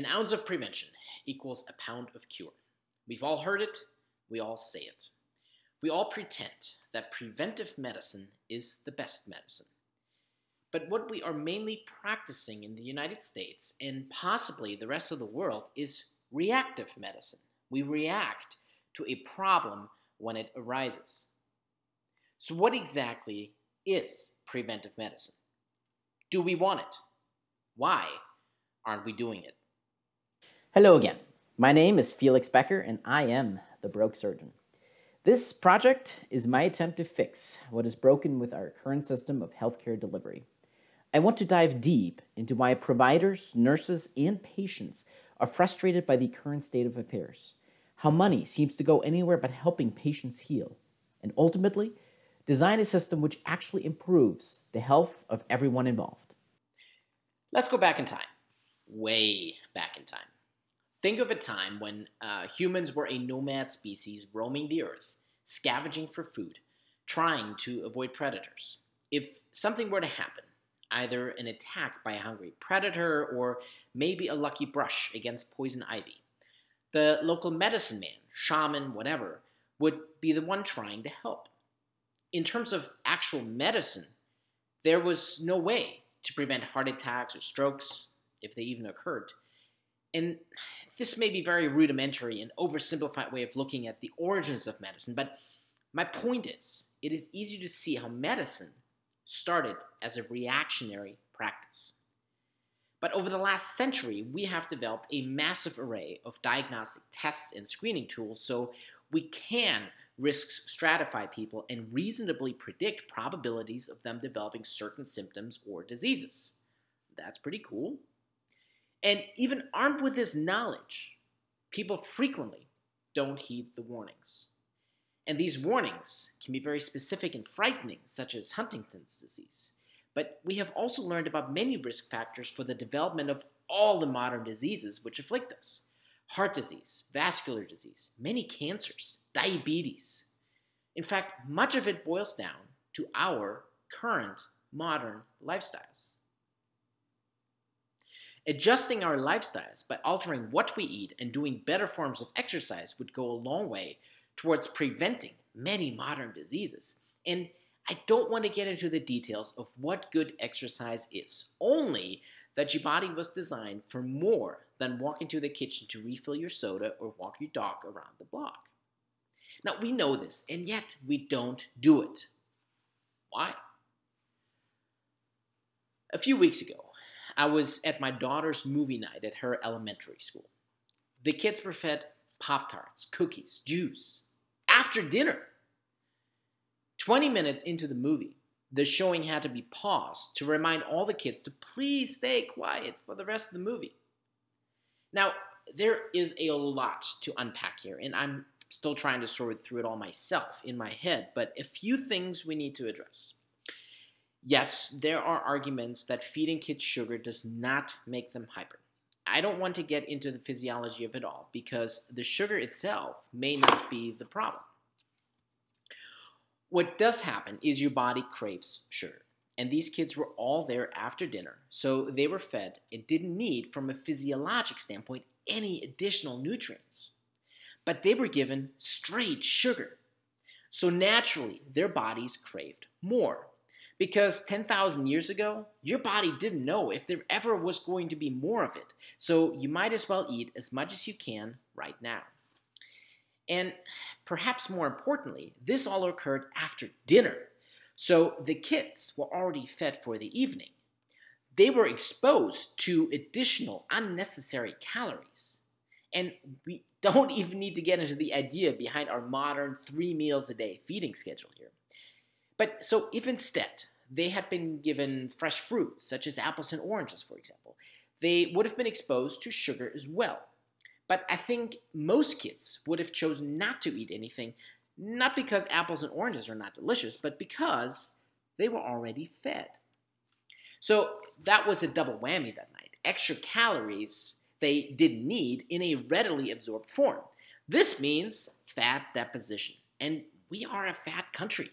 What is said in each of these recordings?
An ounce of prevention equals a pound of cure. We've all heard it, we all say it. We all pretend that preventive medicine is the best medicine. But what we are mainly practicing in the United States and possibly the rest of the world is reactive medicine. We react to a problem when it arises. So, what exactly is preventive medicine? Do we want it? Why aren't we doing it? Hello again. My name is Felix Boecker and I am the Broke Surgeon. This project is my attempt to fix what is broken with our current system of healthcare delivery. I want to dive deep into why providers, nurses, and patients are frustrated by the current state of affairs, how money seems to go anywhere but helping patients heal, and ultimately, design a system which actually improves the health of everyone involved. Let's go back in time, way back. Think of a time when uh, humans were a nomad species roaming the earth, scavenging for food, trying to avoid predators. If something were to happen, either an attack by a hungry predator or maybe a lucky brush against poison ivy, the local medicine man, shaman, whatever, would be the one trying to help. In terms of actual medicine, there was no way to prevent heart attacks or strokes, if they even occurred. And this may be very rudimentary and oversimplified way of looking at the origins of medicine, but my point is, it is easy to see how medicine started as a reactionary practice. But over the last century, we have developed a massive array of diagnostic tests and screening tools so we can risk stratify people and reasonably predict probabilities of them developing certain symptoms or diseases. That's pretty cool. And even armed with this knowledge, people frequently don't heed the warnings. And these warnings can be very specific and frightening, such as Huntington's disease. But we have also learned about many risk factors for the development of all the modern diseases which afflict us heart disease, vascular disease, many cancers, diabetes. In fact, much of it boils down to our current modern lifestyles. Adjusting our lifestyles by altering what we eat and doing better forms of exercise would go a long way towards preventing many modern diseases. And I don't want to get into the details of what good exercise is, only that your body was designed for more than walk into the kitchen to refill your soda or walk your dog around the block. Now, we know this, and yet we don't do it. Why? A few weeks ago, I was at my daughter's movie night at her elementary school. The kids were fed Pop Tarts, cookies, juice after dinner. 20 minutes into the movie, the showing had to be paused to remind all the kids to please stay quiet for the rest of the movie. Now, there is a lot to unpack here, and I'm still trying to sort through it all myself in my head, but a few things we need to address. Yes, there are arguments that feeding kids sugar does not make them hyper. I don't want to get into the physiology of it all because the sugar itself may not be the problem. What does happen is your body craves sugar. And these kids were all there after dinner, so they were fed and didn't need, from a physiologic standpoint, any additional nutrients. But they were given straight sugar. So naturally, their bodies craved more. Because 10,000 years ago, your body didn't know if there ever was going to be more of it. So you might as well eat as much as you can right now. And perhaps more importantly, this all occurred after dinner. So the kids were already fed for the evening. They were exposed to additional unnecessary calories. And we don't even need to get into the idea behind our modern three meals a day feeding schedule here. But so if instead they had been given fresh fruits, such as apples and oranges, for example, they would have been exposed to sugar as well. But I think most kids would have chosen not to eat anything, not because apples and oranges are not delicious, but because they were already fed. So that was a double whammy that night. Extra calories they didn't need in a readily absorbed form. This means fat deposition. And we are a fat country.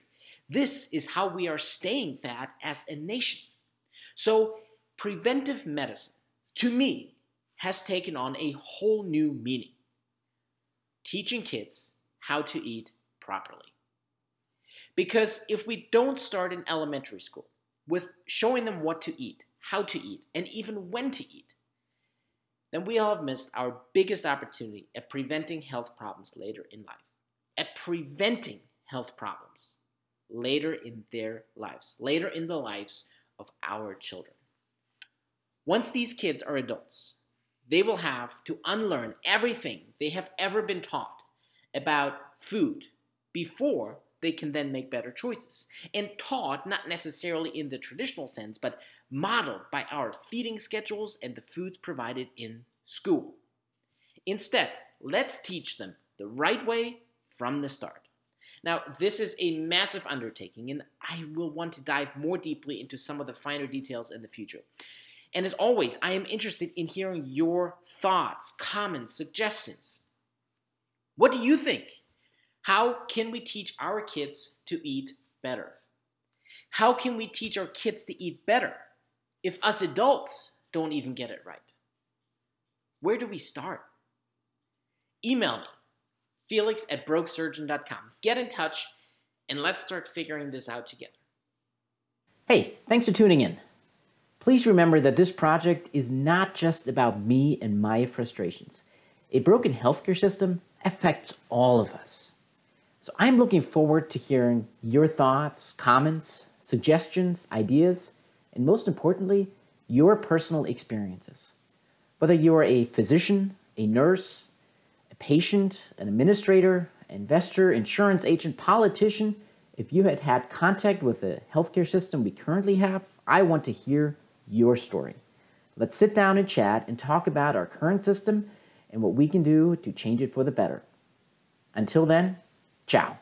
This is how we are staying fat as a nation. So, preventive medicine, to me, has taken on a whole new meaning teaching kids how to eat properly. Because if we don't start in elementary school with showing them what to eat, how to eat, and even when to eat, then we all have missed our biggest opportunity at preventing health problems later in life. At preventing health problems later in their lives, later in the lives of our children. Once these kids are adults, they will have to unlearn everything they have ever been taught about food before they can then make better choices. And taught not necessarily in the traditional sense, but modeled by our feeding schedules and the foods provided in school. Instead, let's teach them the right way from the start. Now, this is a massive undertaking, and I will want to dive more deeply into some of the finer details in the future. And as always, I am interested in hearing your thoughts, comments, suggestions. What do you think? How can we teach our kids to eat better? How can we teach our kids to eat better if us adults don't even get it right? Where do we start? Email me, felix at brokesurgeon.com. Get in touch and let's start figuring this out together. Hey, thanks for tuning in. Please remember that this project is not just about me and my frustrations. A broken healthcare system affects all of us. So I'm looking forward to hearing your thoughts, comments, suggestions, ideas, and most importantly, your personal experiences. Whether you are a physician, a nurse, patient, an administrator, investor, insurance agent, politician, if you had had contact with the healthcare system we currently have, I want to hear your story. Let's sit down and chat and talk about our current system and what we can do to change it for the better. Until then, Ciao.